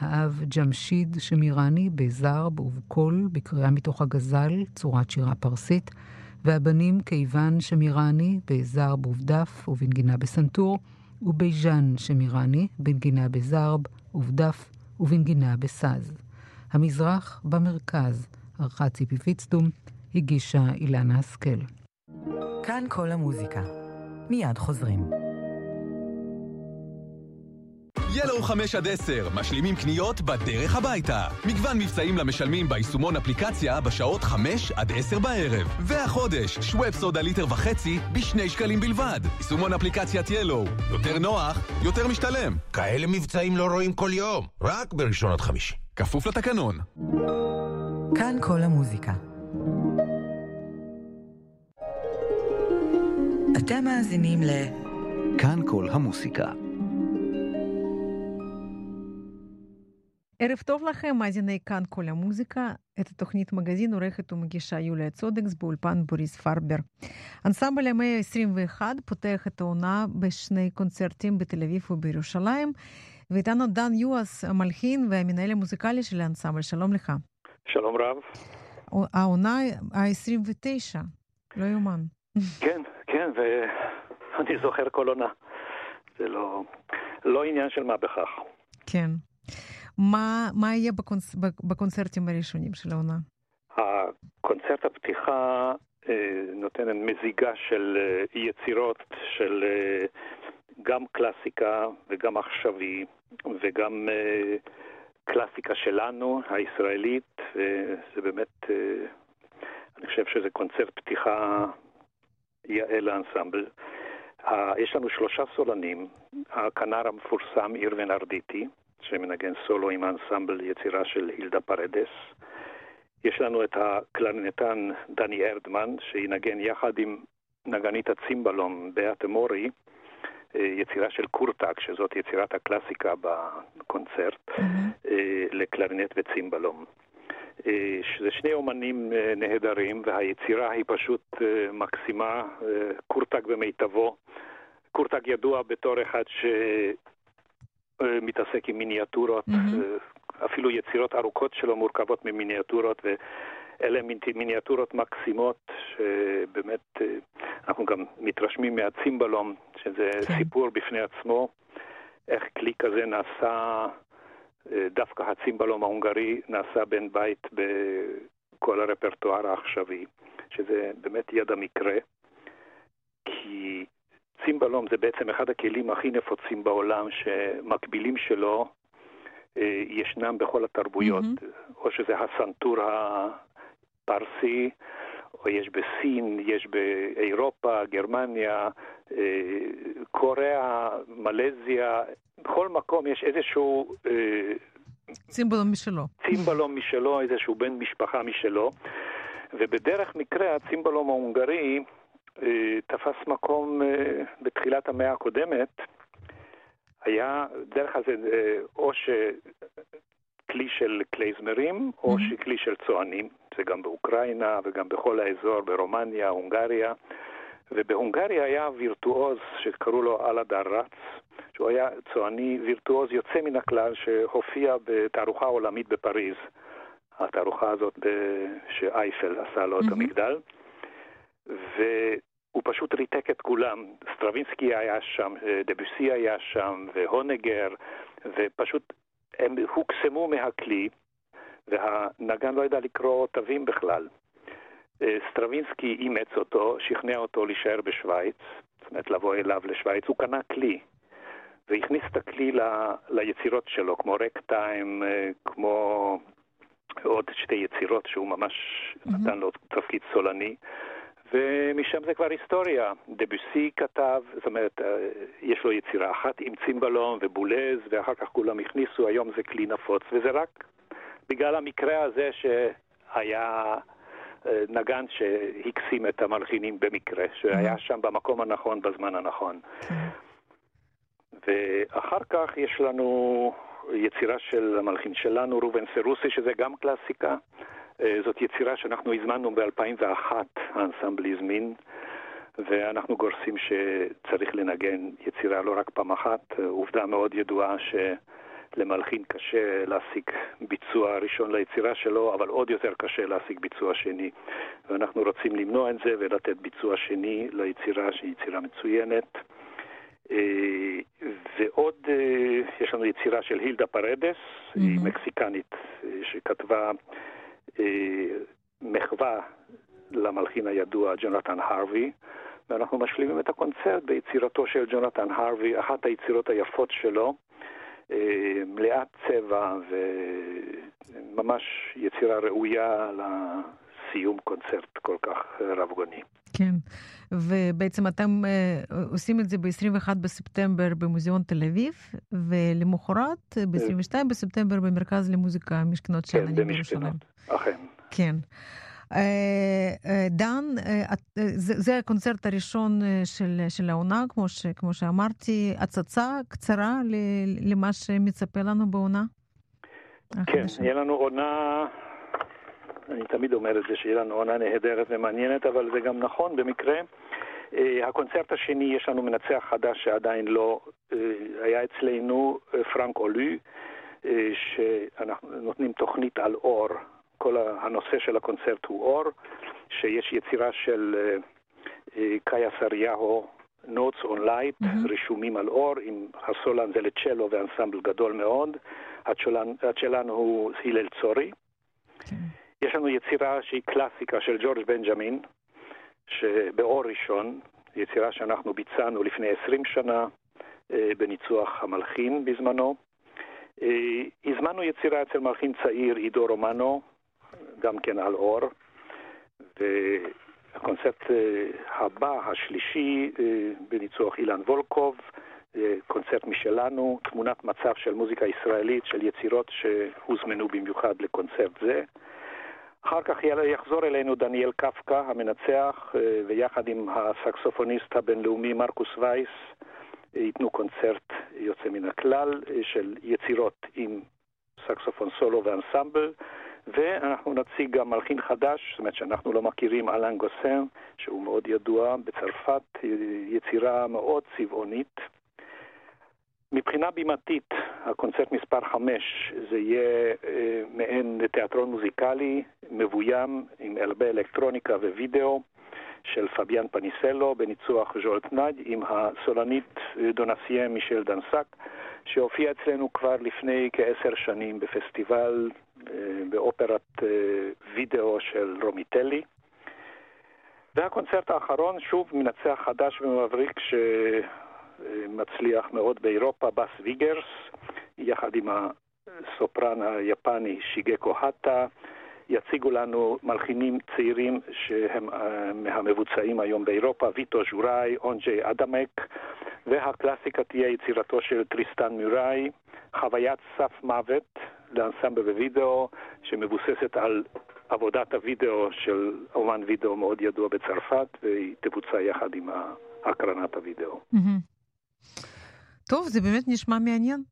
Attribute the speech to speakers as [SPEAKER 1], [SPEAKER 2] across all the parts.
[SPEAKER 1] האב ג'משיד שמירני בזרב ובקול, בקריאה מתוך הגזל, צורת שירה פרסית, והבנים קייוואן שמירני בזרב ובדף ובנגינה בסנטור, ובייז'אן שמירני בנגינה בזרב ובדף ובנגינה בסז. המזרח במרכז, ערכה ציפי פיצטום, הגישה אילנה השכל.
[SPEAKER 2] כאן כל המוזיקה. מיד חוזרים.
[SPEAKER 3] ילו 5 עד 10, משלימים קניות בדרך הביתה. מגוון מבצעים למשלמים ביישומון אפליקציה בשעות 5 עד 10 בערב. והחודש, שוואב סודה ליטר וחצי בשני שקלים בלבד. יישומון אפליקציית ילו. יותר נוח, יותר משתלם.
[SPEAKER 4] כאלה מבצעים לא רואים כל יום, רק בראשון עד חמישי.
[SPEAKER 3] כפוף לתקנון.
[SPEAKER 2] כאן כל המוזיקה. אתם מאזינים ל...
[SPEAKER 5] כאן כל המוסיקה.
[SPEAKER 6] ערב טוב לכם, מאזיני כאן כל המוזיקה. את התוכנית מגזין עורכת ומגישה יוליה צודקס באולפן בוריס פרבר. אנסמבל המאה ה-21 פותח את העונה בשני קונצרטים בתל אביב ובירושלים, ואיתנו דן יואס, המלחין והמנהל המוזיקלי של האנסמבל. שלום לך.
[SPEAKER 7] שלום רב.
[SPEAKER 6] העונה ה-29, לא יאומן.
[SPEAKER 7] כן, כן, ואני זוכר כל עונה. זה לא, לא עניין של מה בכך.
[SPEAKER 6] כן. מה, מה יהיה בקונצ... בקונצרטים הראשונים של העונה?
[SPEAKER 7] הקונצרט הפתיחה אה, נותנת מזיגה של אה, יצירות של אה, גם קלאסיקה וגם עכשווי וגם קלאסיקה שלנו, הישראלית, וזה באמת, אני חושב שזה קונצרט פתיחה יאה לאנסמבל. יש לנו שלושה סולנים, הכנר המפורסם אירווין ארדיטי, שמנגן סולו עם האנסמבל יצירה של הילדה פרדס. יש לנו את הקלרנטן דני ארדמן, שינגן יחד עם נגנית הצימבלום באטה מורי, אה, יצירה של קורטק, שזאת יצירת הקלאסיקה בקונצרט, mm-hmm. לקלרנט וצימבלום. אה, שזה שני אומנים נהדרים, והיצירה היא פשוט מקסימה, קורטק במיטבו. קורטק ידוע בתור אחד ש... מתעסק עם מיניאטורות, mm-hmm. אפילו יצירות ארוכות שלו מורכבות ממיניאטורות, ואלה מיניאטורות מקסימות, שבאמת אנחנו גם מתרשמים מהצימבלום, שזה כן. סיפור בפני עצמו, איך כלי כזה נעשה, דווקא הצימבלום ההונגרי נעשה בן בית בכל הרפרטואר העכשווי, שזה באמת יד המקרה, כי צימבלום זה בעצם אחד הכלים הכי נפוצים בעולם, שמקבילים שלו אה, ישנם בכל התרבויות, mm-hmm. או שזה הסנטור הפרסי, או יש בסין, יש באירופה, גרמניה, אה, קוריאה, מלזיה, בכל מקום יש איזשהו... אה,
[SPEAKER 6] צימבלום משלו.
[SPEAKER 7] צימבלום משלו, איזשהו בן משפחה משלו. ובדרך מקרה הצימבלום ההונגרי תפס מקום אה, בתחילת המאה הקודמת, היה דרך הזה אה, או שכלי של קלייזמרים או mm-hmm. שכלי של צוענים, זה גם באוקראינה וגם בכל האזור, ברומניה, הונגריה. ובהונגריה היה וירטואוז שקראו לו אלאדר רץ, שהוא היה צועני וירטואוז יוצא מן הכלל שהופיע בתערוכה עולמית בפריז. התערוכה הזאת שאייפל עשה לו mm-hmm. את המגדל. הוא פשוט ריתק את כולם. סטרווינסקי היה שם, אה, דבוסי היה שם, והונגר, ופשוט הם הוקסמו מהכלי, והנגן לא ידע לקרוא תווים בכלל. אה, סטרווינסקי אימץ אותו, שכנע אותו להישאר בשוויץ, זאת אומרת לבוא אליו לשוויץ, הוא קנה כלי. והכניס את הכלי ל, ליצירות שלו, כמו רגטיים, אה, כמו עוד שתי יצירות שהוא ממש mm-hmm. נתן לו תפקיד סולני. ומשם זה כבר היסטוריה. דבוסי כתב, זאת אומרת, אה, יש לו יצירה אחת עם צימבלום ובולז, ואחר כך כולם הכניסו, היום זה כלי נפוץ, וזה רק בגלל המקרה הזה שהיה אה, נגן שהקסים את המלחינים במקרה, שהיה mm-hmm. שם במקום הנכון בזמן הנכון. Mm-hmm. ואחר כך יש לנו יצירה של המלחין שלנו, ראובן סרוסי, שזה גם קלאסיקה. אה, זאת יצירה שאנחנו הזמנו ב-2001, האנסמבל הזמין, ואנחנו גורסים שצריך לנגן יצירה לא רק פעם אחת. עובדה מאוד ידועה למלחין קשה להשיג ביצוע ראשון ליצירה שלו, אבל עוד יותר קשה להשיג ביצוע שני. ואנחנו רוצים למנוע את זה ולתת ביצוע שני ליצירה שהיא יצירה מצוינת. אה, ועוד אה, יש לנו יצירה של הילדה פרדס, mm-hmm. היא מקסיקנית, שכתבה מחווה למלחין הידוע ג'ונתן הרווי, ואנחנו משלימים את הקונצרט ביצירתו של ג'ונתן הרווי, אחת היצירות היפות שלו, מלאת צבע וממש יצירה ראויה לסיום קונצרט כל כך רבגוני.
[SPEAKER 6] כן, ובעצם אתם uh, עושים את זה ב-21 בספטמבר במוזיאון תל אביב, ולמחרת, ב-22 בספטמבר במרכז למוזיקה משכנות
[SPEAKER 7] כן, שאננים בירושלים. אכן.
[SPEAKER 6] כן. דן, זה, זה הקונצרט הראשון של, של העונה, כמו, ש, כמו שאמרתי, הצצה קצרה למה שמצפה לנו בעונה?
[SPEAKER 7] כן, יהיה לנו עונה אני תמיד אומר את זה שיהיה לנו עונה נהדרת ומעניינת, אבל זה גם נכון במקרה. Uh, הקונצרט השני, יש לנו מנצח חדש שעדיין לא uh, היה אצלנו, uh, פרנק אולו, uh, שאנחנו נותנים תוכנית על אור. כל הנושא של הקונצרט הוא אור, שיש יצירה של קאיה סריהו, Notes on Light, mm-hmm. רישומים על אור, עם הסולן זה לצ'לו ואנסמבל גדול מאוד. הצ'לן הוא הלל צורי. Okay. יש לנו יצירה שהיא קלאסיקה של ג'ורג' בנג'מין, שבאור ראשון, יצירה שאנחנו ביצענו לפני עשרים שנה אה, בניצוח המלחין בזמנו. אה, הזמנו יצירה אצל מלחין צעיר, עידו רומנו, גם כן על אור, והקונספט אה, הבא, השלישי, בניצוח אילן וולקוב, קונצרט משלנו, תמונת מצב של מוזיקה ישראלית, של יצירות שהוזמנו במיוחד לקונצרט זה. אחר כך יחזור אלינו דניאל קפקא, המנצח, אה, ויחד עם הסקסופוניסט הבינלאומי מרקוס וייס ייתנו קונצרט יוצא מן הכלל אה, של יצירות עם סקסופון סולו ואנסמבל, ואנחנו נציג גם מלחין חדש, זאת אומרת שאנחנו לא מכירים, אלן גוסן, שהוא מאוד ידוע בצרפת, יצירה מאוד צבעונית. מבחינה בימתית, הקונצרט מספר 5 זה יהיה אה, מעין תיאטרון מוזיקלי מבוים עם הרבה אלקטרוניקה ווידאו של פביאן פניסלו בניצוח ז'ולט נאג' עם הסולנית דונסיין מישל דנסק שהופיע אצלנו כבר לפני כעשר שנים בפסטיבל אה, באופרת אה, וידאו של רומיטלי. והקונצרט האחרון, שוב מנצח חדש ומבריק ש... מצליח מאוד באירופה, באס ויגרס, יחד עם הסופרן היפני שיגקו האטה, יציגו לנו מלחינים צעירים שהם אה, מהמבוצעים היום באירופה, ויטו ז'וראי, אונדז'יי אדמק, והקלאסיקה תהיה יצירתו של טריסטן מוראיי, חוויית סף מוות לאנסמבל ווידאו, שמבוססת על עבודת הוידאו של אומן וידאו מאוד ידוע בצרפת, והיא תבוצע יחד עם הקרנת הוידאו. Mm-hmm.
[SPEAKER 6] טוב, זה באמת נשמע מעניין.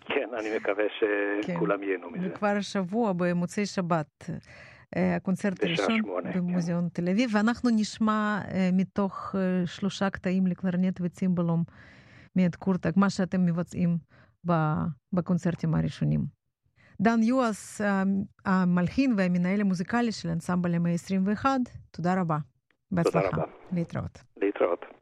[SPEAKER 7] כן, אני מקווה שכולם כן. ייהנו מזה.
[SPEAKER 6] וכבר השבוע, במוצאי שבת, אה, הקונצרט הראשון. במוזיאון כן. תל אביב, ואנחנו נשמע אה, מתוך אה, שלושה קטעים לקלרנט וצימבלום מאת קורטק, מה שאתם מבצעים בקונצרטים הראשונים. דן יואס, המלחין והמנהל המוזיקלי של אנסמבל המאה ה-21, תודה רבה. בהצלחה. תודה רבה. להתראות.
[SPEAKER 7] להתראות.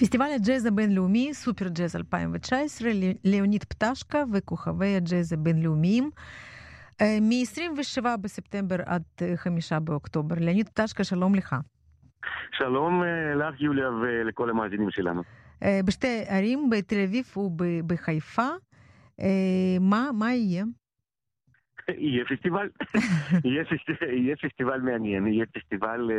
[SPEAKER 6] פסטיבל הג'אז הבינלאומי, סופר ג'אז 2019, ליאוניד פטשקה וכוכבי הג'אז הבינלאומיים. מ-27 בספטמבר עד 5 באוקטובר. ליאוניד פטשקה, שלום לך.
[SPEAKER 8] שלום לך, יוליה, ולכל המאזינים שלנו.
[SPEAKER 6] בשתי ערים, בתל אביב ובחיפה. מה, מה יהיה?
[SPEAKER 8] יהיה פסטיבל. יהיה, פסטיבל, יהיה פסטיבל מעניין, יהיה פסטיבל...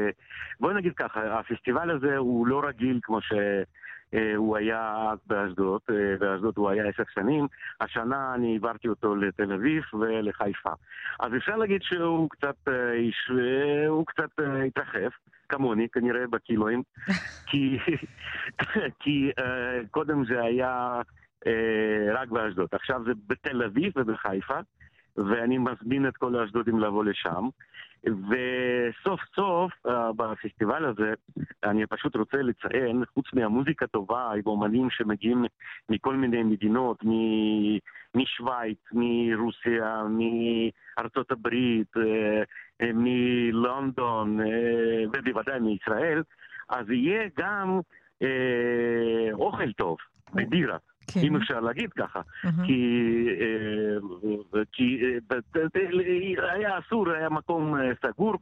[SPEAKER 8] בוא נגיד ככה, הפסטיבל הזה הוא לא רגיל כמו שהוא היה באשדוד, באשדוד הוא היה עשר שנים, השנה אני העברתי אותו לתל אביב ולחיפה. אז אפשר להגיד שהוא קצת, הוא קצת התרחב. כמוני, כנראה בקילואים, כי, כי קודם זה היה רק באשדוד, עכשיו זה בתל אביב ובחיפה, ואני מזמין את כל האשדודים לבוא לשם. וסוף סוף uh, בפסטיבל הזה, אני פשוט רוצה לציין, חוץ מהמוזיקה טובה, עם אומנים שמגיעים מכל מיני מדינות, משוויץ, מרוסיה, מארצות הברית, uh, מלונדון, uh, ובוודאי מישראל, אז יהיה גם אוכל טוב בבירה. כן. אם אפשר להגיד ככה. Uh-huh. כי, כי היה אסור, היה מקום סגור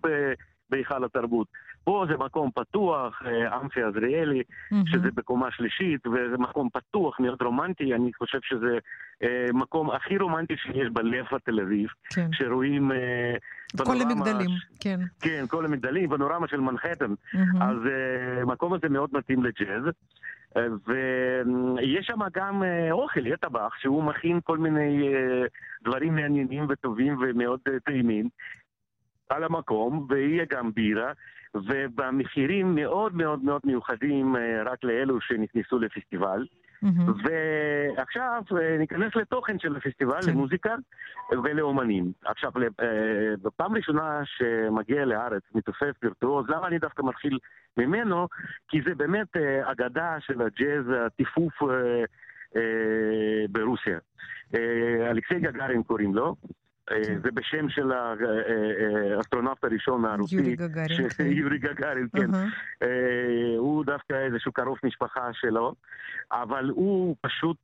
[SPEAKER 8] בהיכל התרבות. פה זה מקום פתוח, אמפי עזריאלי, mm-hmm. שזה בקומה שלישית, וזה מקום פתוח, מאוד רומנטי, אני חושב שזה אה, מקום הכי רומנטי שיש בלב התל אביב, כן. שרואים... אה,
[SPEAKER 6] כל המגדלים, ש... כן.
[SPEAKER 8] כן, כל המגדלים, פנורמה של מנהטן. Mm-hmm. אז המקום אה, הזה מאוד מתאים לג'אז. ויש שם גם אוכל, יהיה טבח, שהוא מכין כל מיני דברים מעניינים וטובים ומאוד טעימים על המקום, ויהיה גם בירה, ובמחירים מאוד מאוד מאוד מיוחדים רק לאלו שנכנסו לפסטיבל. Mm-hmm. ועכשיו ניכנס לתוכן של הפסטיבל, כן. למוזיקה ולאומנים. עכשיו, בפעם ראשונה שמגיע לארץ מתופף וירטואוז, למה אני דווקא מתחיל ממנו? כי זה באמת אגדה של הג'אז, הטיפוף ברוסיה. אלכסיי גגארין קוראים לו. זה בשם של האסטרונאוט הראשון הרוסי.
[SPEAKER 6] יורי גגארין.
[SPEAKER 8] כן. יורי גגארין, כן. הוא דווקא איזשהו קרוב משפחה שלו, אבל הוא פשוט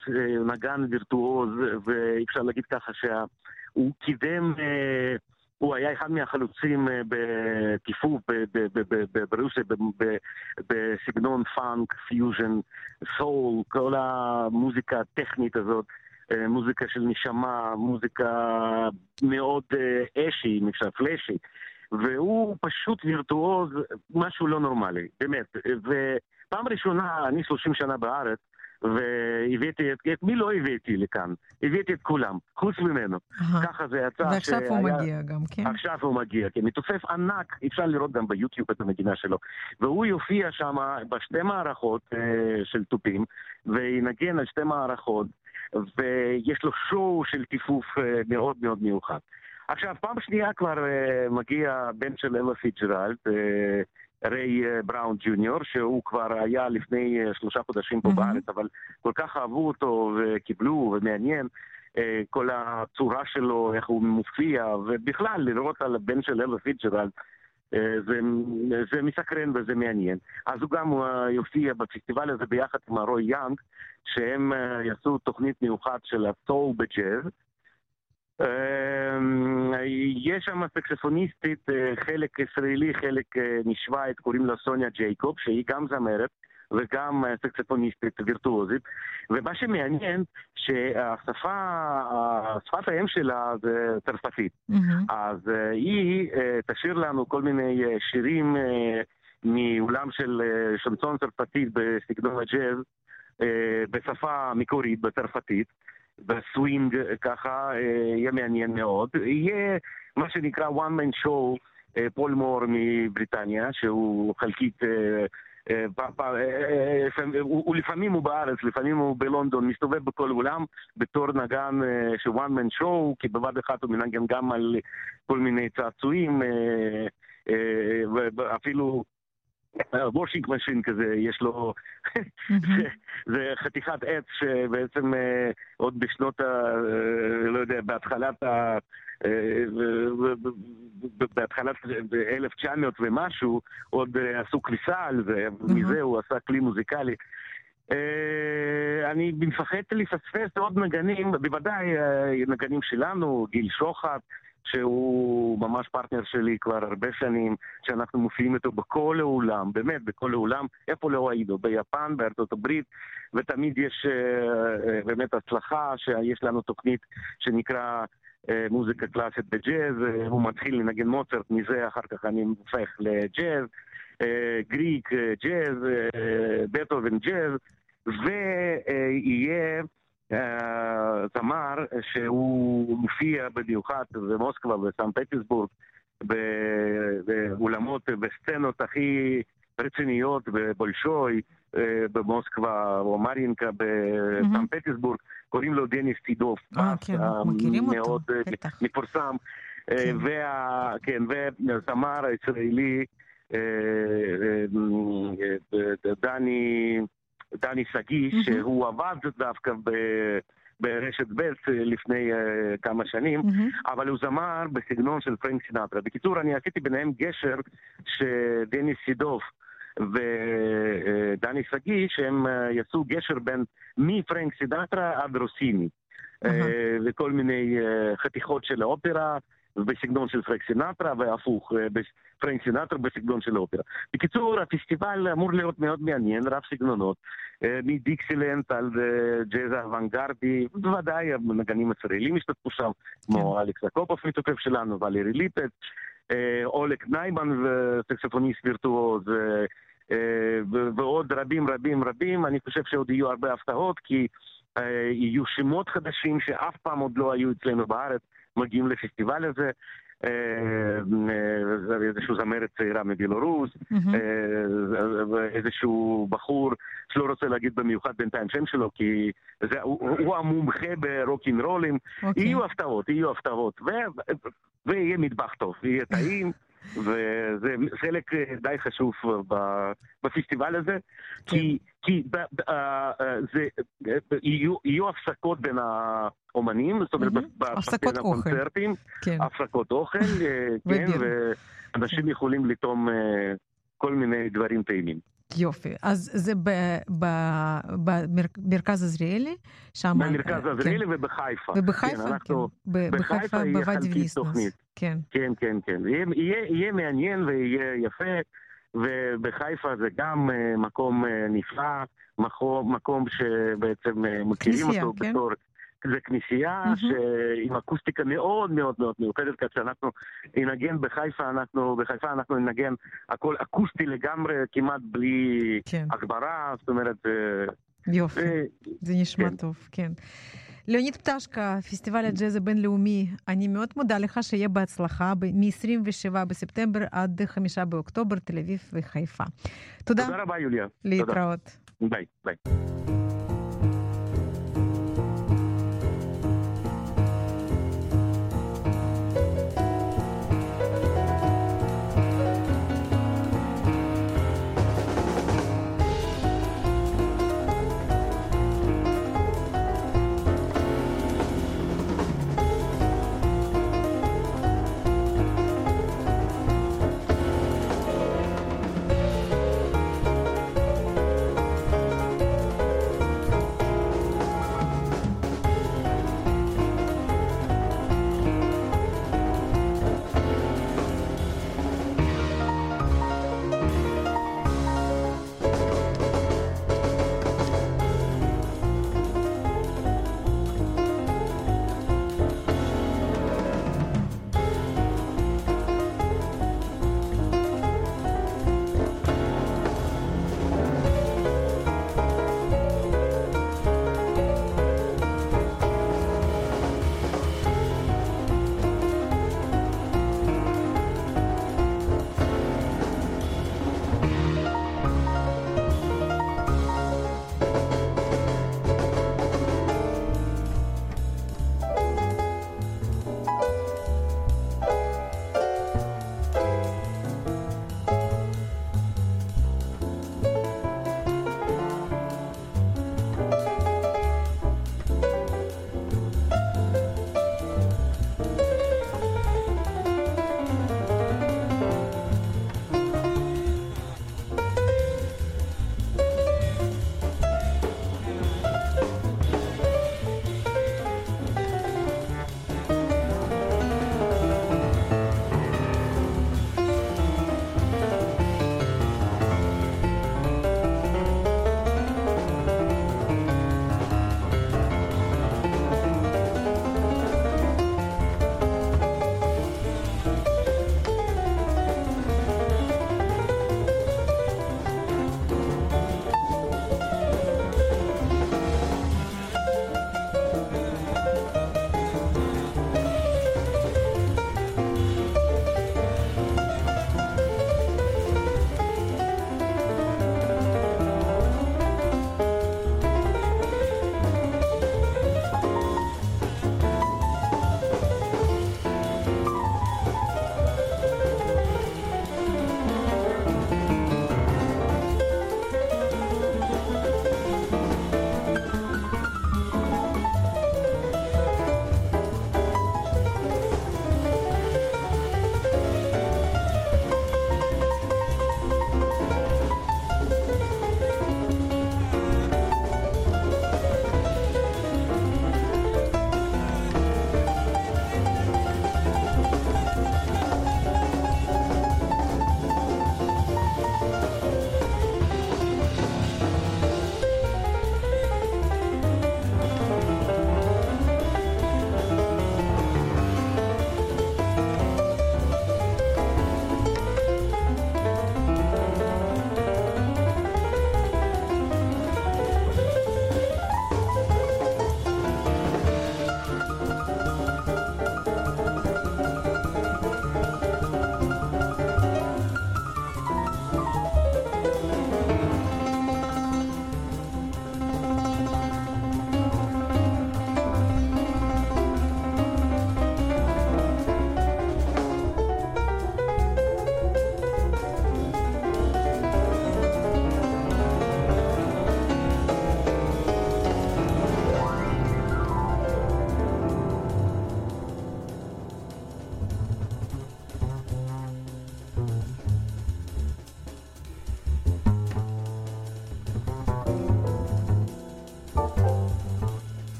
[SPEAKER 8] נגן וירטואוז, ואפשר להגיד ככה שהוא קידם... הוא היה אחד מהחלוצים בטיפוף ברוסיה, בסגנון funk, fusion, soul, כל המוזיקה הטכנית הזאת. מוזיקה של נשמה, מוזיקה מאוד אשי, אם אפשר, flashy. והוא פשוט וירטואוז, משהו לא נורמלי, באמת. ופעם ראשונה, אני 30 שנה בארץ, והבאתי את, את מי לא הבאתי לכאן? הבאתי את כולם, חוץ ממנו.
[SPEAKER 6] Aha.
[SPEAKER 8] ככה זה יצא
[SPEAKER 6] ועכשיו שהיה... הוא מגיע גם, כן?
[SPEAKER 8] עכשיו הוא מגיע, כן. מתופף ענק, אפשר לראות גם ביוטיוב את המדינה שלו. והוא יופיע שם בשתי מערכות אה, של תופים, וינגן על שתי מערכות, ויש לו שואו של טיפוף אה, מאוד מאוד מיוחד. עכשיו, פעם שנייה כבר uh, מגיע בן של אלה פיג'רלד, uh, ריי בראון ג'וניור, שהוא כבר היה לפני שלושה חודשים פה mm-hmm. בארץ, אבל כל כך אהבו אותו וקיבלו ומעניין. כל הצורה שלו, איך הוא מופיע, ובכלל לראות על הבן של אלה פיג'רלד, uh, זה, זה מסקרן וזה מעניין. אז הוא גם uh, יופיע בפסטיבל הזה ביחד עם הרוי יאנג, שהם uh, יעשו תוכנית מיוחד של הסול בג'אז. יש שם סקספוניסטית, חלק ישראלי, חלק משוויץ, קוראים לה סוניה ג'ייקוב, שהיא גם זמרת וגם סקספוניסטית וירטואוזית. ומה שמעניין, שהשפה, שפת האם שלה זה צרפתית. Mm-hmm. אז היא תשאיר לנו כל מיני שירים מעולם של שנסון צרפתית בסגנון הג'אז, בשפה מקורית, בצרפתית. בסווינג ככה, יהיה מעניין מאוד. יהיה מה שנקרא one man show, פול מור מבריטניה, שהוא חלקית, הוא לפעמים הוא בארץ, לפעמים הוא בלונדון, מסתובב בכל אולם בתור נגן של one man show, כי בבת אחת הוא מנגן גם על כל מיני צעצועים, ואפילו washing machine כזה, יש לו, זה, חתיכת עץ שבעצם עוד בשנות ה... לא יודע, בהתחלת ה... בהתחלת 1900 ומשהו, עוד עשו כביסה על זה, מזה הוא עשה כלי מוזיקלי. אה, אני מפחד לפספס עוד נגנים, בוודאי אה, נגנים שלנו, גיל שוחט, שהוא ממש פרטנר שלי כבר הרבה שנים, שאנחנו מופיעים איתו בכל העולם, באמת, בכל העולם, איפה לא היינו, ביפן, בארצות הברית, ותמיד יש אה, באמת הצלחה, שיש לנו תוכנית שנקרא מוזיקה קלאסית בג'אז, הוא מתחיל לנגן מוצרט, מזה אחר כך אני הופך לג'אז, גריק ג'אז, בטהובן ג'אז, ויהיה זמר שהוא מופיע במיוחד במוסקבה וסן פטסבורג, באולמות, בסצנות הכי רציניות בבולשוי, במוסקבה או מרינקה בסן פטסבורג, קוראים לו דניס טידוף.
[SPEAKER 6] אה, כן, מכירים אותו,
[SPEAKER 8] מאוד
[SPEAKER 6] בטח.
[SPEAKER 8] מפורסם. וה... כן, וזמר הישראלי דני... דני שגיא, mm-hmm. שהוא עבד דווקא ב... ברשת ב' לפני uh, כמה שנים, mm-hmm. אבל הוא זמר בסגנון של פרנק סינטרה. בקיצור, אני עשיתי ביניהם גשר שדניס סידוף ודני שגיא, שהם uh, יעשו גשר בין מפרנק סינטרה עד רוסיני. Mm-hmm. Uh, וכל מיני uh, חתיכות של האופרה, בסגנון של פרנק סינטרה, והפוך, פרנק סינטרה בסגנון של אופרה. בקיצור, הפסטיבל אמור להיות מאוד מעניין, רב סגנונות, מדיקסילנד עד ג'אז אוונגרדי, בוודאי הנגנים ישראלים השתתפו שם, כמו אלכס אקופוף מתופף שלנו, ולרי ליפץ, אולג ניימן, סקסופוניסט וירטואוז, ועוד רבים רבים רבים, אני חושב שעוד יהיו הרבה הפתעות, כי יהיו שמות חדשים שאף פעם עוד לא היו אצלנו בארץ. מגיעים לפסטיבל הזה. איזשהו זמרת צעירה מבלרוס, איזשהו בחור שלא רוצה להגיד במיוחד בינתיים שם שלו, כי זה, הוא, הוא המומחה ברוקינרולים. Okay. יהיו הפתעות, יהיו הפתעות, ו, ויהיה מטבח טוב, יהיה טעים. וזה חלק די חשוב בפסטיבל הזה, כי, כי ב, ב, זה, יהיו, יהיו הפסקות בין האומנים, זאת אומרת, בין הקונצרטים,
[SPEAKER 6] כן.
[SPEAKER 8] הפסקות אוכל, כן, ואנשים יכולים לטעום כל מיני דברים טעימים.
[SPEAKER 6] יופי, אז זה במרכז עזריאלי? שם...
[SPEAKER 8] במרכז עזריאלי כן. ובחיפה.
[SPEAKER 6] ובחיפה,
[SPEAKER 8] כן.
[SPEAKER 6] כן. בחיפה, בוואדי ויסנס.
[SPEAKER 8] כן. כן, כן, כן. יהיה, יהיה מעניין ויהיה יפה, ובחיפה זה גם מקום נפלא, מקום, מקום שבעצם מכירים אותו
[SPEAKER 6] כן?
[SPEAKER 8] בתור... זה כנסייה mm-hmm. עם אקוסטיקה מאוד מאוד מאוד מיוחדת, כך שאנחנו ננגן בחיפה, אנחנו, בחיפה אנחנו ננגן הכל אקוסטי לגמרי, כמעט בלי
[SPEAKER 6] כן.
[SPEAKER 8] הגברה, זאת אומרת...
[SPEAKER 6] יופי, ו... זה נשמע כן. טוב, כן. ליאוניד פטשקה, פסטיבל הג'אז הבינלאומי, אני מאוד מודה לך שיהיה בהצלחה מ-27 בספטמבר עד 5 באוקטובר, תל אביב וחיפה. תודה.
[SPEAKER 8] תודה רבה, יוליה.
[SPEAKER 6] להתראות.
[SPEAKER 8] תודה. ביי, ביי.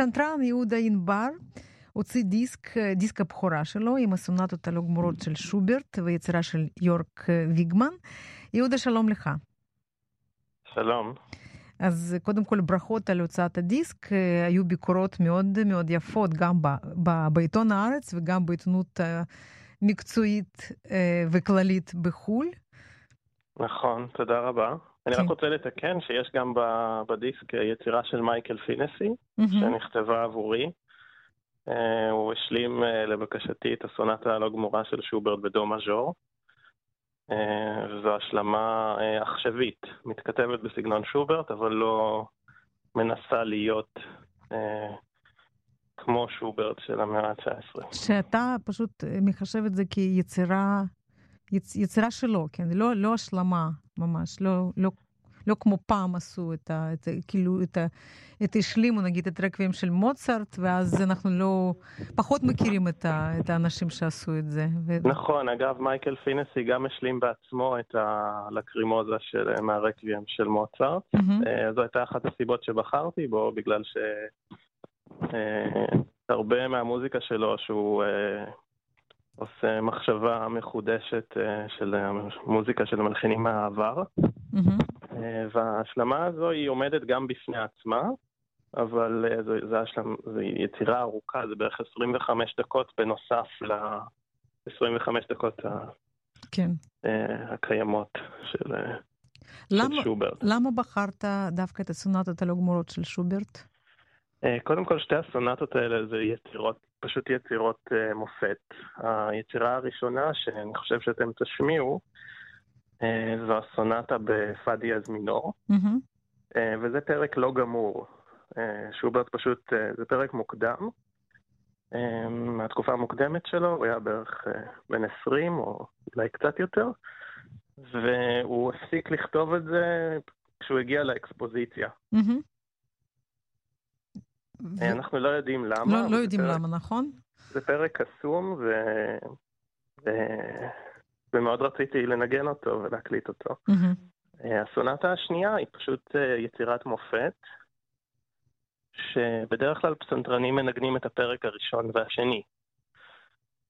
[SPEAKER 6] הפסנתרן יהודה ענבר הוציא דיסק, דיסק הבכורה שלו עם הסונטות הלא גמורות של שוברט ויצירה של יורק ויגמן. יהודה, שלום לך.
[SPEAKER 9] שלום.
[SPEAKER 6] אז קודם כל ברכות על הוצאת הדיסק, היו ביקורות מאוד מאוד יפות גם ב, ב, בעיתון הארץ וגם בעיתונות מקצועית וכללית בחו"ל.
[SPEAKER 9] נכון, תודה רבה. אני רק רוצה לתקן שיש גם בדיסק יצירה של מייקל פינסי, שנכתבה עבורי. הוא השלים לבקשתי את הסונטה הלא גמורה של שוברט בדו מז'ור. זו השלמה עכשווית, מתכתבת בסגנון שוברט, אבל לא מנסה להיות כמו שוברט של המאה ה-19.
[SPEAKER 6] שאתה פשוט מחשב את זה כיצירה יצ, יצירה שלו, כן? לא, לא השלמה ממש, לא, לא, לא כמו פעם עשו את ה... את, כאילו, את ה... את השלימו נגיד את רקבים של מוצרט, ואז אנחנו לא... פחות מכירים את, ה, את האנשים שעשו את זה.
[SPEAKER 9] ו... נכון, אגב, מייקל פיננסי גם השלים בעצמו את הלקרימוזה של, מהרקבים של מוצרט. Mm-hmm. זו הייתה אחת הסיבות שבחרתי בו, בגלל ש... הרבה מהמוזיקה שלו, שהוא עושה מחשבה מחודשת של מוזיקה של מלחינים מהעבר. Mm-hmm. וההשלמה הזו היא עומדת גם בפני עצמה, אבל זו, זו, השלמה, זו יצירה ארוכה, זה בערך 25 דקות בנוסף ל-25 דקות כן. הקיימות של,
[SPEAKER 6] למה,
[SPEAKER 9] של שוברט.
[SPEAKER 6] למה בחרת דווקא את הסונטות הלא גמורות של שוברט?
[SPEAKER 9] קודם כל, שתי הסונטות האלה זה יצירות פשוט יצירות uh, מופת. היצירה הראשונה שאני חושב שאתם תשמיעו, uh, זו הסונטה בפאדי אז מינור, mm-hmm. uh, וזה פרק לא גמור. שוברט פשוט, זה פרק מוקדם. מהתקופה המוקדמת שלו, הוא היה בערך בן 20 או אולי קצת יותר, והוא הפסיק לכתוב את זה כשהוא הגיע לאקספוזיציה. ו... אנחנו לא יודעים למה.
[SPEAKER 6] לא, לא יודעים פרק, למה, נכון?
[SPEAKER 9] זה פרק קסום, ו... ו... ומאוד רציתי לנגן אותו ולהקליט אותו. Mm-hmm. הסונטה השנייה היא פשוט אה, יצירת מופת, שבדרך כלל פסנתרנים מנגנים את הפרק הראשון והשני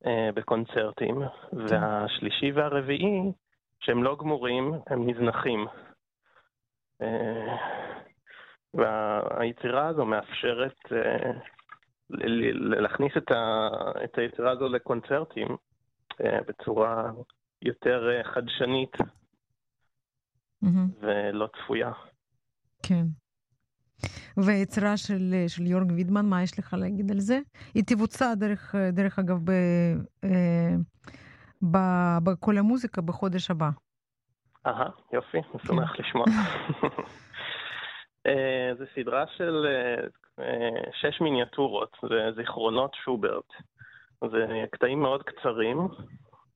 [SPEAKER 9] אה, בקונצרטים, כן. והשלישי והרביעי, שהם לא גמורים, הם נזנחים. והיצירה הזו מאפשרת להכניס את היצירה הזו לקונצרטים בצורה יותר אה, חדשנית mm-hmm. ולא צפויה.
[SPEAKER 6] כן. והיצירה של, של יורג וידמן, מה יש לך להגיד על זה? היא תבוצע, דרך, דרך אגב, ב, אה, ב, בכל המוזיקה בחודש הבא.
[SPEAKER 9] אהה, יופי, משמח כן. לשמוע. אה, זו סדרה של שש מיניאטורות, זה זיכרונות שוברט. זה קטעים מאוד קצרים,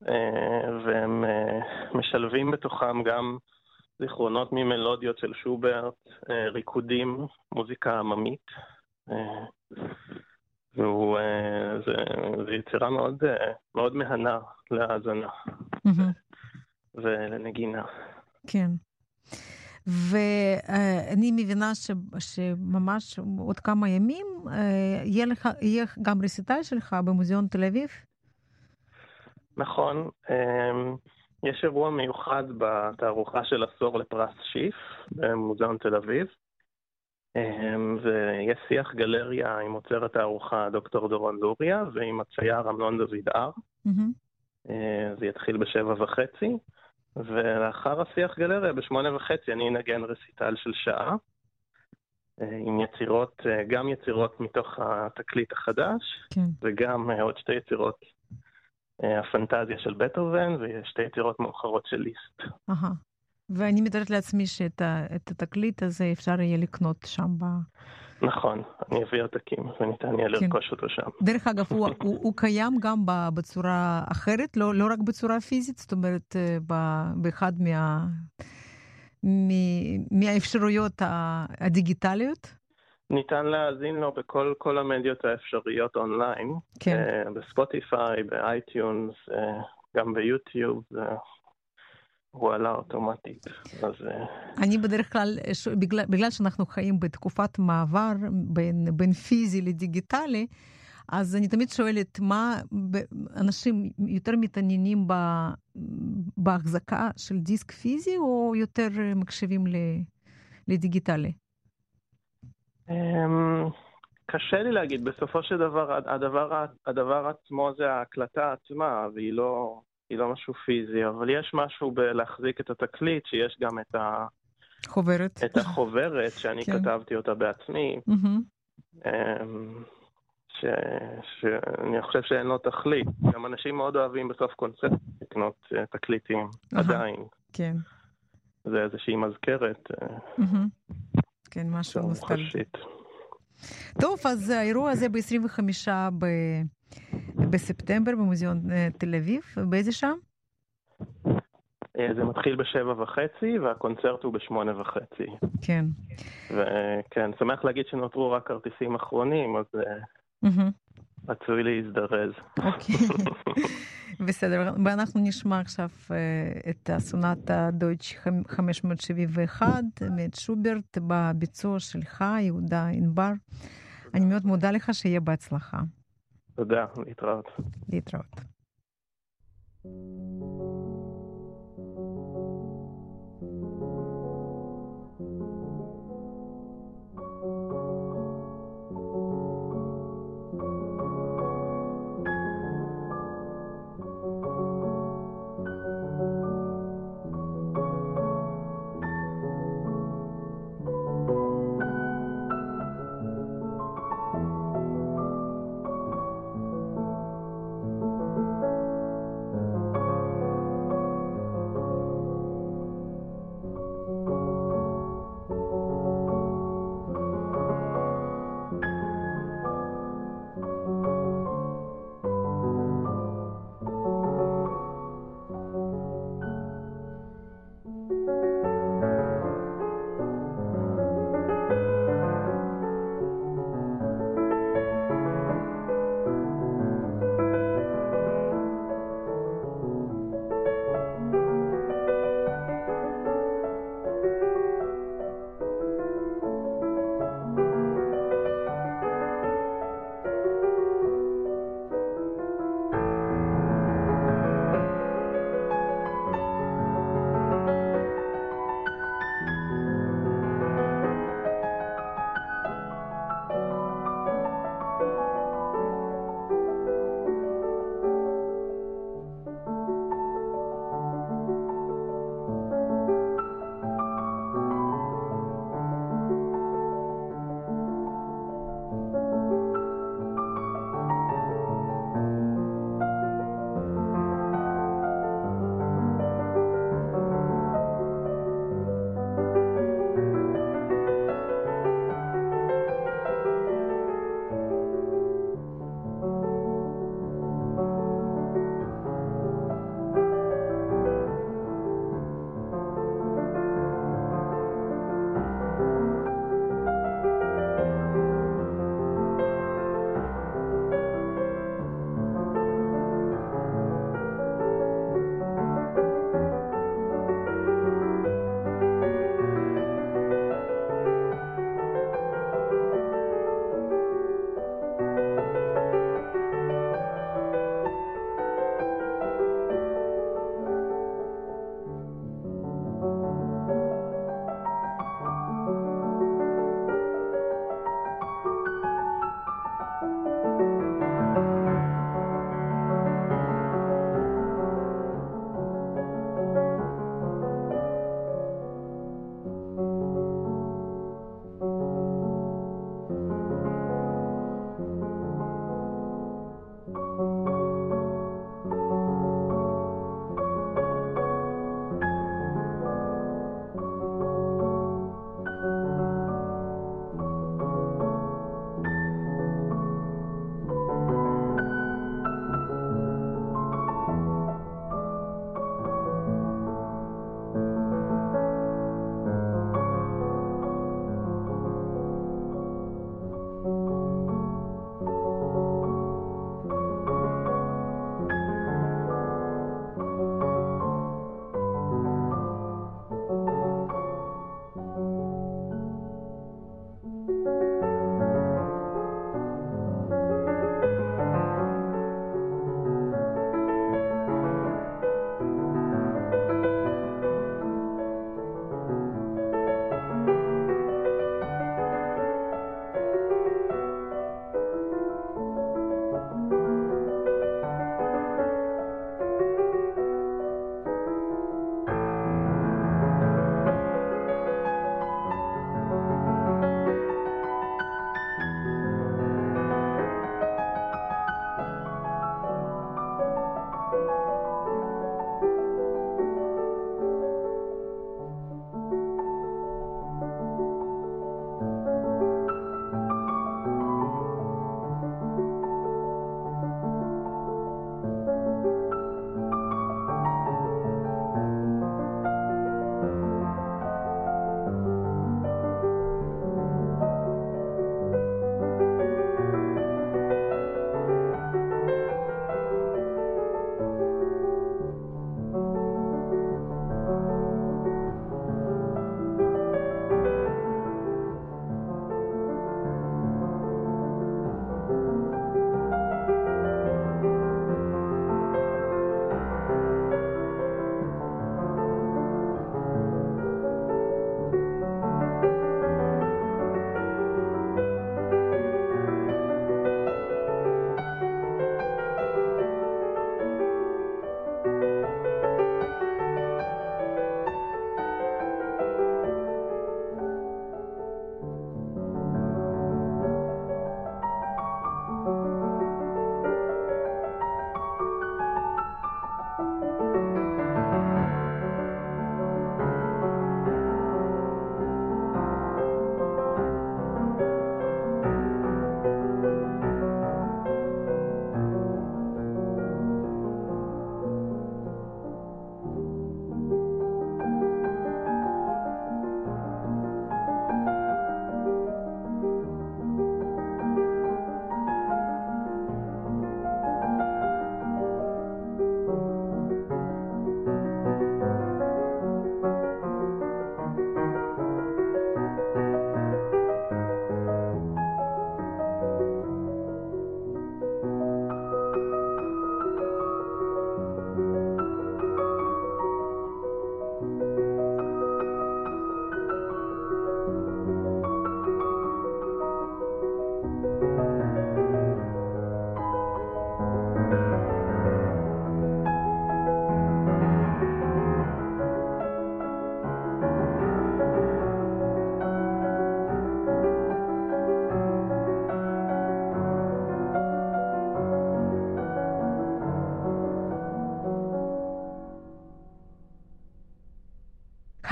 [SPEAKER 9] אה, והם אה, משלבים בתוכם גם זיכרונות ממלודיות של שוברט, אה, ריקודים, מוזיקה עממית. והוא, זה, זה יצירה מאוד, מאוד מהנה להאזנה ולנגינה.
[SPEAKER 6] כן. ואני מבינה ש, שממש עוד כמה ימים יהיה, לך, יהיה גם רסיטל שלך במוזיאון תל אביב.
[SPEAKER 9] נכון. אמ, יש אירוע מיוחד בתערוכה של עשור לפרס שיף במוזיאון תל אביב. אמ, ויש שיח גלריה עם עוצר התערוכה דוקטור דורון לוריה ועם הצייר אמנון דוד הר. Mm-hmm. זה יתחיל בשבע וחצי, ולאחר השיח גלריה בשמונה וחצי אני אנגן רסיטל של שעה. אה, עם יצירות, אה, גם יצירות מתוך התקליט החדש, כן. וגם עוד שתי יצירות אה, הפנטזיה של בטהובן ושתי יצירות מאוחרות של ליסט.
[SPEAKER 6] אהה. ואני מתארת לעצמי שאת התקליט הזה אפשר יהיה לקנות שם ב...
[SPEAKER 9] נכון, אני אביא עותקים וניתן יהיה כן. לרכוש אותו שם.
[SPEAKER 6] דרך אגב, הוא, הוא, הוא קיים גם בצורה אחרת, לא, לא רק בצורה פיזית, זאת אומרת, אה, באחד מה, מהאפשרויות הדיגיטליות?
[SPEAKER 9] ניתן להאזין לו בכל כל המדיות האפשריות אונליין. כן. Uh, בספוטיפיי, ב iTunes, uh, גם ביוטיוב. הוא עלה אוטומטית, אז...
[SPEAKER 6] אני בדרך כלל, בגלל, בגלל שאנחנו חיים בתקופת מעבר בין, בין פיזי לדיגיטלי, אז אני תמיד שואלת, מה אנשים יותר מתעניינים בהחזקה של דיסק פיזי, או יותר מקשיבים לדיגיטלי?
[SPEAKER 9] אמ, קשה לי להגיד, בסופו של דבר, הדבר, הדבר עצמו זה ההקלטה עצמה, והיא לא, לא משהו פיזי, אבל יש משהו בלהחזיק את התקליט, שיש גם את ה...
[SPEAKER 6] חוברת.
[SPEAKER 9] את החוברת, שאני כן. כתבתי אותה בעצמי, mm-hmm. ש, שאני חושב שאין לו תכלית. גם אנשים מאוד אוהבים בסוף קונצרט לקנות אה, תקליטים, uh-huh. עדיין.
[SPEAKER 6] כן.
[SPEAKER 9] זה איזושהי מזכרת.
[SPEAKER 6] Mm-hmm. כן, משהו נוסטלגי. טוב, אז האירוע הזה ב-25 ב... בספטמבר במוזיאון אה, תל אביב, באיזה שעה?
[SPEAKER 9] אה, זה מתחיל בשבע וחצי, והקונצרט הוא בשמונה וחצי.
[SPEAKER 6] כן.
[SPEAKER 9] וכן, שמח להגיד שנותרו רק כרטיסים אחרונים, אז mm-hmm. רצוי להזדרז.
[SPEAKER 6] אוקיי. בסדר, ואנחנו נשמע עכשיו את הסונטה דויטש 571 מאת שוברט בביצוע שלך, יהודה ענבר. אני מאוד מודה לך, שיהיה בהצלחה.
[SPEAKER 9] תודה, להתראות.
[SPEAKER 6] להתראות.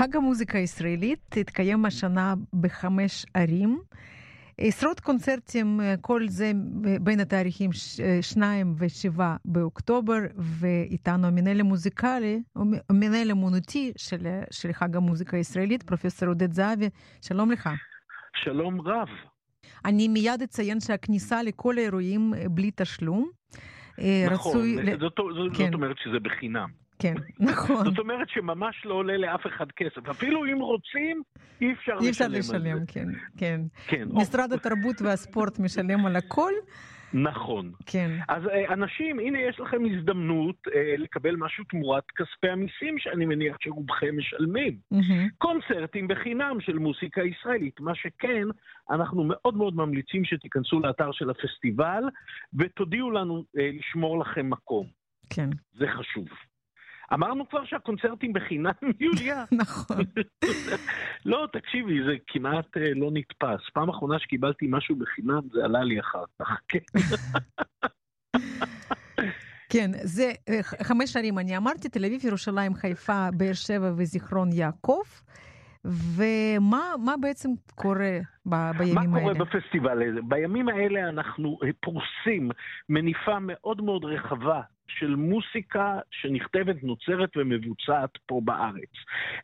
[SPEAKER 6] חג המוזיקה הישראלית התקיים השנה בחמש ערים. עשרות קונצרטים, כל זה בין התאריכים 2 ו-7 באוקטובר, ואיתנו המנהל המוזיקלי, המנהל אמנותי של, של חג המוזיקה הישראלית, פרופסור עודד זהבי, שלום לך.
[SPEAKER 10] שלום רב.
[SPEAKER 6] אני מיד אציין שהכניסה לכל האירועים בלי תשלום.
[SPEAKER 10] נכון, רצוי... זאת, זאת, כן. זאת אומרת שזה בחינם.
[SPEAKER 6] כן, נכון.
[SPEAKER 10] זאת אומרת שממש לא עולה לאף אחד כסף. אפילו אם רוצים, אי אפשר לשלם
[SPEAKER 6] אי אפשר לשלם, כן, כן. כן. משרד או... התרבות והספורט משלם על הכל.
[SPEAKER 10] נכון.
[SPEAKER 6] כן.
[SPEAKER 10] אז אנשים, הנה יש לכם הזדמנות אה, לקבל משהו תמורת כספי המיסים, שאני מניח שרובכם משלמים. Mm-hmm. קונצרטים בחינם של מוסיקה ישראלית. מה שכן, אנחנו מאוד מאוד ממליצים שתיכנסו לאתר של הפסטיבל ותודיעו לנו אה, לשמור לכם מקום.
[SPEAKER 6] כן.
[SPEAKER 10] זה חשוב. אמרנו כבר שהקונצרטים בחינם, יוליה.
[SPEAKER 6] נכון.
[SPEAKER 10] לא, תקשיבי, זה כמעט אה, לא נתפס. פעם אחרונה שקיבלתי משהו בחינם, זה עלה לי אחר כך.
[SPEAKER 6] כן, זה אה, חמש ערים, אני אמרתי, תל אביב, ירושלים, חיפה, באר שבע וזיכרון יעקב. ומה בעצם קורה ב, בימים האלה?
[SPEAKER 10] מה קורה האלה? בפסטיבל הזה? בימים האלה אנחנו אה, פורסים מניפה מאוד מאוד רחבה של מוסיקה שנכתבת, נוצרת ומבוצעת פה בארץ.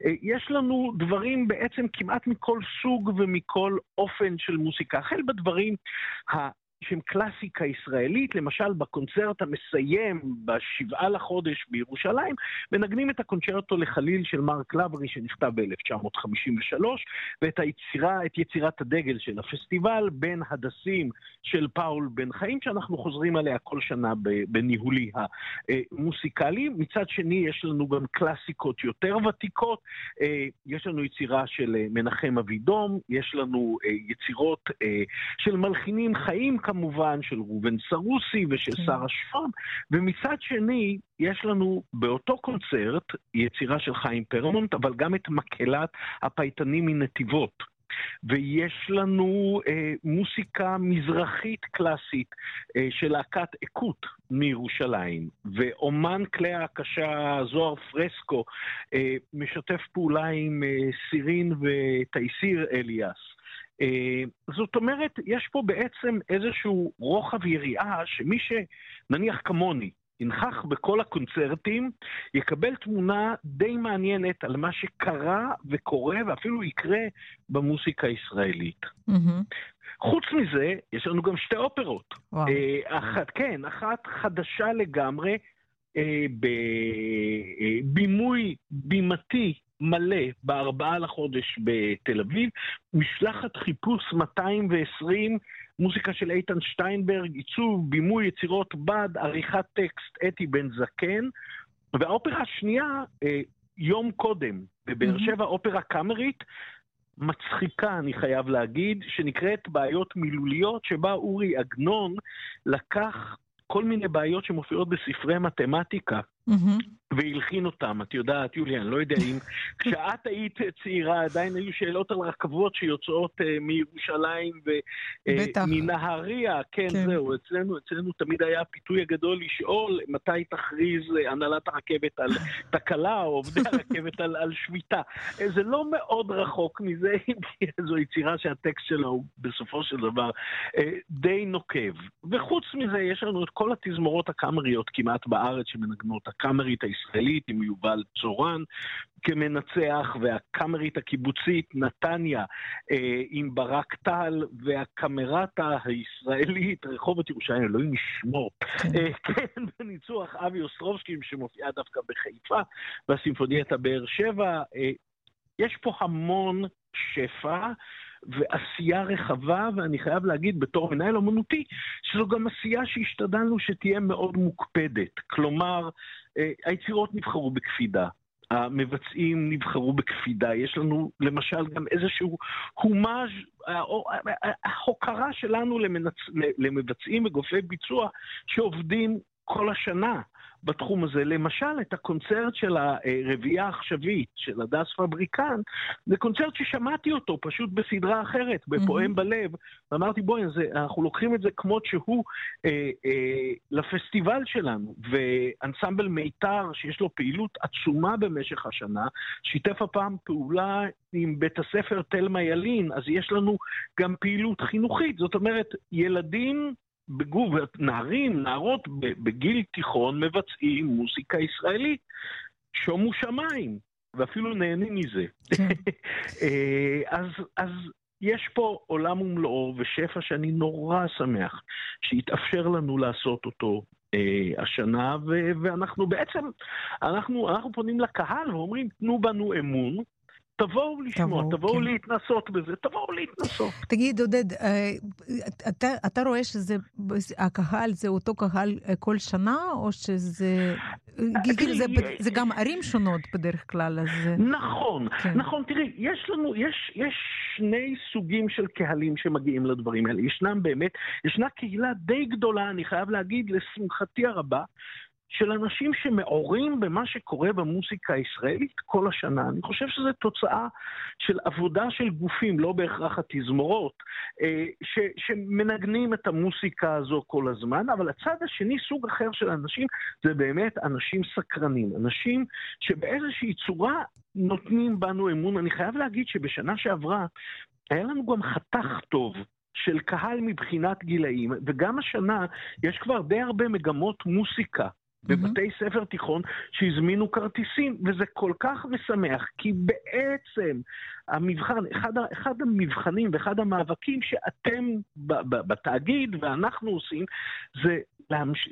[SPEAKER 10] אה, יש לנו דברים בעצם כמעט מכל סוג ומכל אופן של מוסיקה, החל בדברים שהם קלאסיקה ישראלית, למשל בקונצרט המסיים בשבעה לחודש בירושלים, מנגנים את הקונצ'רטו לחליל של מרק לברי שנכתב ב-1953, ואת היצירה, את יצירת הדגל של הפסטיבל, בין הדסים של פאול בן חיים, שאנחנו חוזרים עליה כל שנה בניהולי המוסיקלי. מצד שני, יש לנו גם קלאסיקות יותר ותיקות, אה, יש לנו יצירה של מנחם אבידום, יש לנו אה, יצירות אה, של מלחינים חיים, כמובן, של ראובן סרוסי ושל כן. שרה שפם, ומצד שני, יש לנו באותו קונצרט יצירה של חיים פרמונט, אבל גם את מקהלת הפייטנים מנתיבות. ויש לנו אה, מוסיקה מזרחית קלאסית אה, של להקת אקוט מירושלים, ואומן כלי ההקשה זוהר פרסקו אה, משתף פעולה עם אה, סירין ותייסיר אליאס. אה, זאת אומרת, יש פה בעצם איזשהו רוחב יריעה שמי שנניח כמוני, ינכח בכל הקונצרטים, יקבל תמונה די מעניינת על מה שקרה וקורה ואפילו יקרה במוסיקה הישראלית. Mm-hmm. חוץ מזה, יש לנו גם שתי אופרות. וואו. אה, אחת, כן, אחת חדשה לגמרי, אה, בבימוי בימתי מלא בארבעה לחודש בתל אביב, משלחת חיפוש 220, מוזיקה של איתן שטיינברג, עיצוב, בימוי יצירות בד, עריכת טקסט אתי בן זקן, והאופרה השנייה, אה, יום קודם, בבאר שבע, אופרה קאמרית, מצחיקה, אני חייב להגיד, שנקראת בעיות מילוליות, שבה אורי עגנון לקח כל מיני בעיות שמופיעות בספרי מתמטיקה, mm-hmm. והלחין אותם. את יודעת, יוליה, אני לא יודע אם כשאת היית צעירה עדיין היו שאלות על רכבות שיוצאות uh, מירושלים ומנהריה. Uh, כן, כן, זהו, אצלנו, אצלנו תמיד היה הפיתוי הגדול לשאול מתי תכריז uh, הנהלת הרכבת על תקלה, או עובדי הרכבת על, על שביתה. זה לא מאוד רחוק מזה, זו יצירה שהטקסט שלה הוא בסופו של דבר uh, די נוקב. וחוץ מזה, יש לנו את כל התזמורות הקאמריות כמעט בארץ שמנגנות, הקאמרית הישראלית. הישראלית עם יובל צורן כמנצח, והקאמרית הקיבוצית נתניה אה, עם ברק טל, והקמרטה הישראלית, רחובות ירושלים, אלוהים ישמור, כן, אה, כן בניצוח אבי אוסטרובסקי שמופיעה דווקא בחיפה, והסימפוניית הבאר שבע. אה, יש פה המון שפע. ועשייה רחבה, ואני חייב להגיד בתור מנהל אמנותי, שזו גם עשייה שהשתדלנו שתהיה מאוד מוקפדת. כלומר, היצירות נבחרו בקפידה. המבצעים נבחרו בקפידה. יש לנו למשל גם איזשהו הומאז', ההוקרה שלנו למנצ... למבצעים וגופי ביצוע שעובדים כל השנה. בתחום הזה. למשל, את הקונצרט של הרביעייה העכשווית של הדס פבריקן, זה קונצרט ששמעתי אותו פשוט בסדרה אחרת, בפועם mm-hmm. בלב, ואמרתי, בואי, אנחנו לוקחים את זה כמות שהוא אה, אה, לפסטיבל שלנו. ואנסמבל מיתר, שיש לו פעילות עצומה במשך השנה, שיתף הפעם פעולה עם בית הספר תלמה ילין, אז יש לנו גם פעילות חינוכית. זאת אומרת, ילדים בגוף, נערים, נערות בגיל תיכון מבצעים מוזיקה ישראלית. שומו שמיים, ואפילו נהנים מזה. כן. אה, אז, אז יש פה עולם ומלואו ושפע שאני נורא שמח שהתאפשר לנו לעשות אותו אה, השנה, ו- ואנחנו בעצם, אנחנו, אנחנו פונים לקהל ואומרים, תנו בנו אמון, תבואו לשמוע, תבואו, תבואו כן. להתנסות בזה, תבואו להתנסות.
[SPEAKER 6] תגיד, עודד, אה, אתה, אתה רואה שזה, הקהל זה אותו קהל אה, כל שנה, או שזה... כאילו זה, זה גם ערים שונות בדרך כלל, אז...
[SPEAKER 10] נכון, כן. נכון, תראי, יש לנו, יש, יש שני סוגים של קהלים שמגיעים לדברים האלה. ישנם באמת, ישנה קהילה די גדולה, אני חייב להגיד, לשמחתי הרבה, של אנשים שמעורים במה שקורה במוסיקה הישראלית כל השנה. אני חושב שזו תוצאה של עבודה של גופים, לא בהכרח התזמורות, אה, ש, שמנגנים את המוסיקה הזו כל הזמן, אבל הצד השני, סוג אחר של אנשים, זה באמת אנשים סקרנים. אנשים שבאיזושהי צורה נותנים בנו אמון. אני חייב להגיד שבשנה שעברה היה לנו גם חתך טוב. של קהל מבחינת גילאים, וגם השנה יש כבר די הרבה מגמות מוסיקה בבתי ספר תיכון שהזמינו כרטיסים, וזה כל כך משמח, כי בעצם המבחן, אחד, אחד המבחנים ואחד המאבקים שאתם בתאגיד ואנחנו עושים, זה להמש,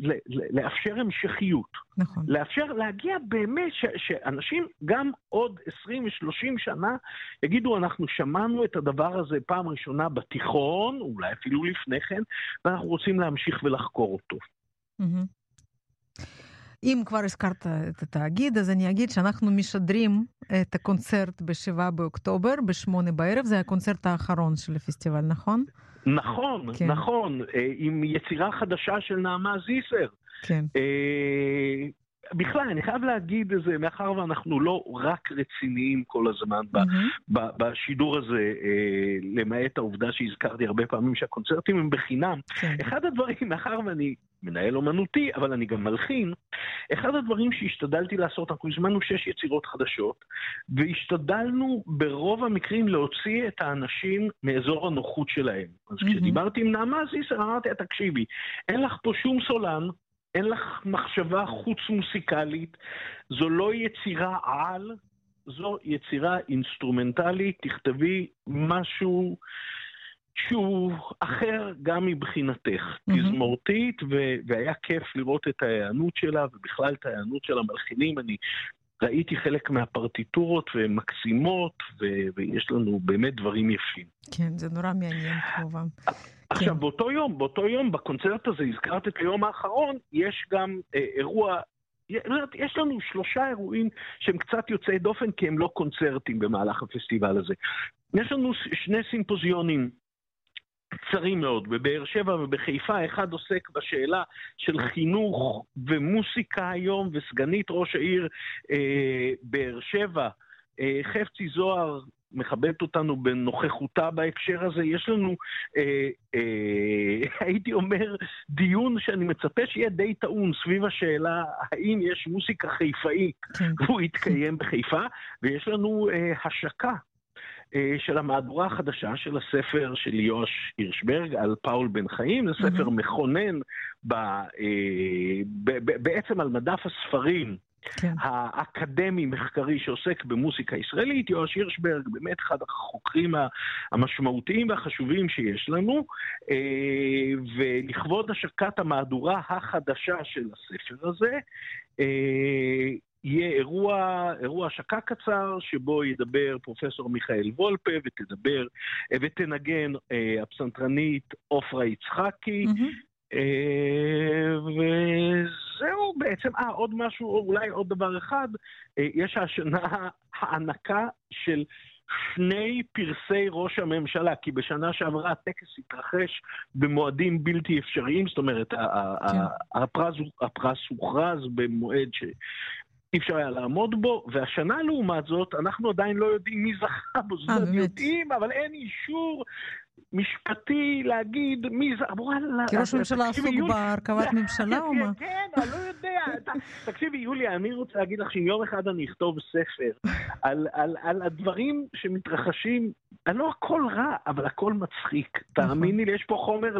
[SPEAKER 10] לאפשר המשכיות.
[SPEAKER 6] נכון.
[SPEAKER 10] לאפשר, להגיע באמת, ש, שאנשים גם עוד 20 ו-30 שנה יגידו, אנחנו שמענו את הדבר הזה פעם ראשונה בתיכון, אולי אפילו לפני כן, ואנחנו רוצים להמשיך ולחקור אותו. Mm-hmm.
[SPEAKER 6] אם כבר הזכרת את התאגיד, אז אני אגיד שאנחנו משדרים את הקונצרט ב-7 באוקטובר, ב-8 בערב, זה הקונצרט האחרון של הפסטיבל, נכון?
[SPEAKER 10] נכון, כן. נכון, אה, עם יצירה חדשה של נעמה זיסר.
[SPEAKER 6] כן.
[SPEAKER 10] בכלל, אני חייב להגיד את זה, מאחר ואנחנו לא רק רציניים כל הזמן mm-hmm. בשידור הזה, אה, למעט העובדה שהזכרתי הרבה פעמים שהקונצרטים הם בחינם. כן. אחד הדברים, מאחר ואני מנהל אומנותי, אבל אני גם מלחין, אחד הדברים שהשתדלתי לעשות, אנחנו הזמנו שש יצירות חדשות, והשתדלנו ברוב המקרים להוציא את האנשים מאזור הנוחות שלהם. אז mm-hmm. כשדיברתי עם נעמה זיסר, אמרתי, תקשיבי, אין לך פה שום סולן, אין לך מחשבה חוץ מוסיקלית, זו לא יצירה על, זו יצירה אינסטרומנטלית, תכתבי משהו שהוא אחר גם מבחינתך, mm-hmm. תזמורתית, ו- והיה כיף לראות את ההיענות שלה, ובכלל את ההיענות של המלחינים. אני ראיתי חלק מהפרטיטורות, והן מקסימות, ו- ויש לנו באמת דברים יפים.
[SPEAKER 6] כן, זה נורא מעניין כמובן.
[SPEAKER 10] עכשיו, כן. באותו יום, באותו יום, בקונצרט הזה, הזכרת את היום האחרון, יש גם אה, אירוע יש לנו שלושה אירועים שהם קצת יוצאי דופן, כי הם לא קונצרטים במהלך הפסטיבל הזה. יש לנו שני סימפוזיונים קצרים מאוד, בבאר שבע ובחיפה, אחד עוסק בשאלה של חינוך ומוסיקה היום, וסגנית ראש העיר אה, באר שבע, אה, חפצי זוהר, מכבדת אותנו בנוכחותה בהקשר הזה. יש לנו, אה, אה, הייתי אומר, דיון שאני מצפה שיהיה די טעון סביב השאלה האם יש מוסיקה חיפאית, כן. והוא יתקיים בחיפה, ויש לנו אה, השקה של המהדורה החדשה של הספר של יואש הירשברג על פאול בן חיים, זה ספר mm-hmm. מכונן ב, אה, ב, ב, בעצם על מדף הספרים. כן. האקדמי-מחקרי שעוסק במוסיקה ישראלית, יואש הירשברג, באמת אחד החוקרים המשמעותיים והחשובים שיש לנו, אה, ולכבוד השקת המהדורה החדשה של הספר הזה, יהיה אירוע, אירוע השקה קצר, שבו ידבר פרופסור מיכאל וולפה ותדבר ותנגן אה, הפסנתרנית עופרה יצחקי. Mm-hmm. אה, וזהו בעצם, אה, עוד משהו, אולי עוד דבר אחד, אה, יש השנה הענקה של שני פרסי ראש הממשלה, כי בשנה שעברה הטקס התרחש במועדים בלתי אפשריים, זאת אומרת, כן. הפרס, הפרס הוכרז במועד ש... אי אפשר היה לעמוד בו, והשנה לעומת זאת, אנחנו עדיין לא יודעים מי זכה בו, זאת אומרת, יודעים, אבל אין אישור משפטי להגיד מי זה, וואלה...
[SPEAKER 6] כי ראש הממשלה עסוק בהרכבת ממשלה או מה?
[SPEAKER 10] כן, אני לא יודע. תקשיבי, יוליה, אני רוצה להגיד לך שאם יום אחד אני אכתוב ספר על הדברים שמתרחשים, לא הכל רע, אבל הכל מצחיק. נכון. תאמיני לי, יש פה חומר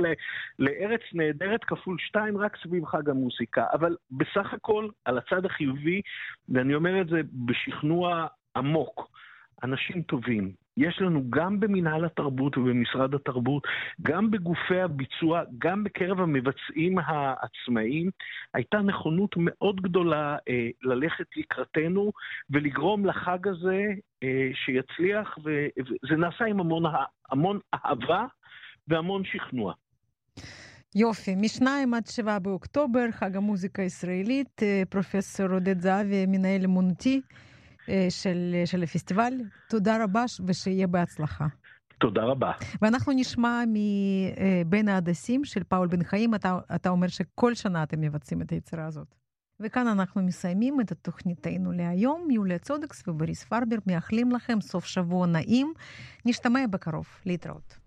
[SPEAKER 10] לארץ נהדרת כפול שתיים רק סביב חג המוסיקה. אבל בסך הכל, על הצד החיובי, ואני אומר את זה בשכנוע עמוק, אנשים טובים, יש לנו גם במנהל התרבות ובמשרד התרבות, גם בגופי הביצוע, גם בקרב המבצעים העצמאיים, הייתה נכונות מאוד גדולה אה, ללכת לקראתנו ולגרום לחג הזה אה, שיצליח, וזה נעשה עם המון, המון אהבה והמון שכנוע.
[SPEAKER 6] יופי, משניים עד שבעה באוקטובר, חג המוזיקה הישראלית, אה, פרופסור עודד זהבי, מנהל אמונותי. אה, של, של הפסטיבל. תודה רבה ושיהיה בהצלחה.
[SPEAKER 10] תודה רבה.
[SPEAKER 6] ואנחנו נשמע מבין ההדסים של פאול בן חיים, אתה, אתה אומר שכל שנה אתם מבצעים את היצירה הזאת. וכאן אנחנו מסיימים את תוכניתנו להיום. יוליה צודקס ובריס פרבר מאחלים לכם סוף שבוע נעים. נשתמע בקרוב. להתראות.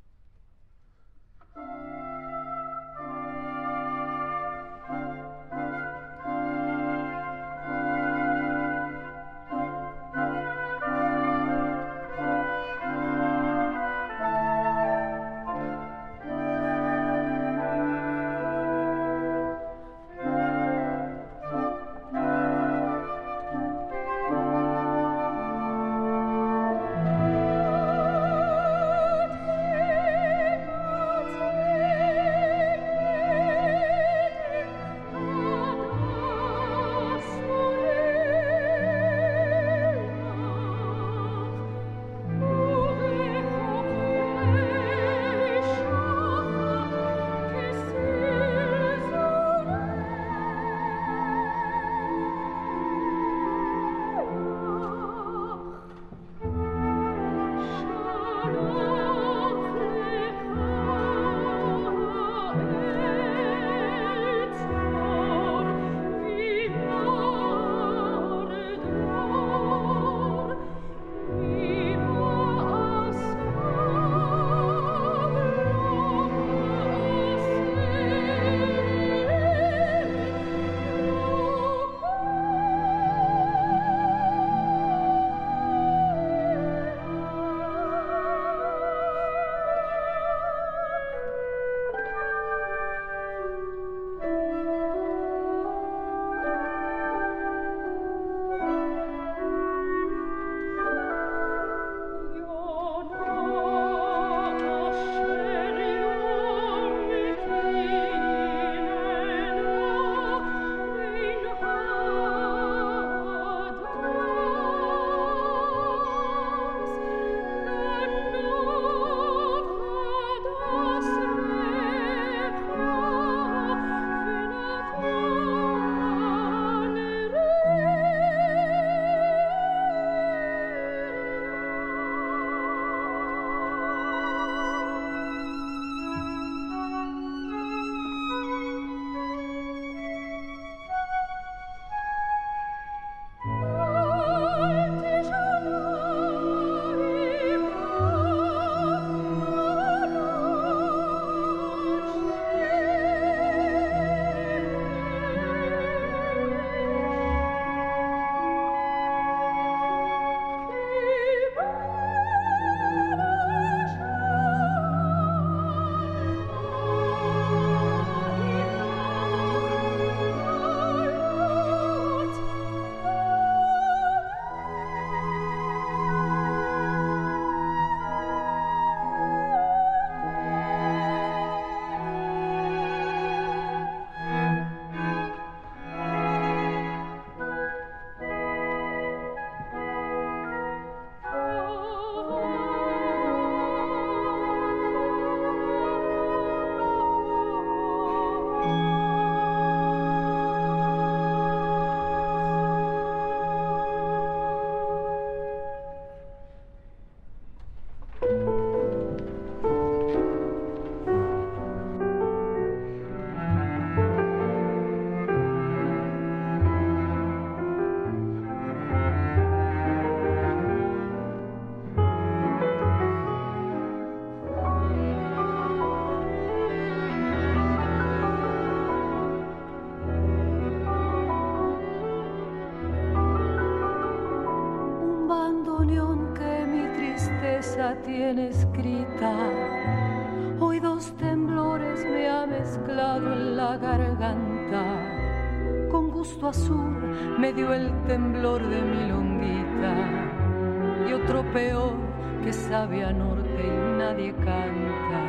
[SPEAKER 11] nadie canta.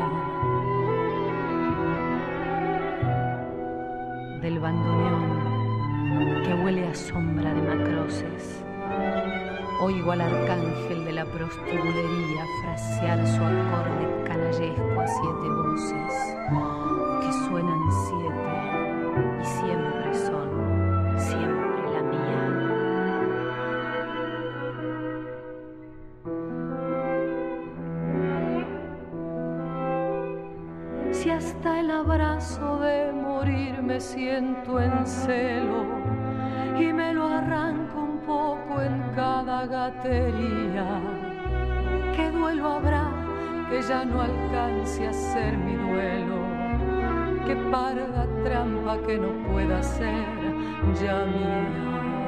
[SPEAKER 11] Del bandoneón que huele a sombra de macroces, oigo al arcángel de la prostibulería frasear su acorde canallesco a siete voces que suenan tontería. ¿Qué duelo habrá que ya no alcance a ser mi duelo? ¿Qué parda trampa que no pueda ser ya mía?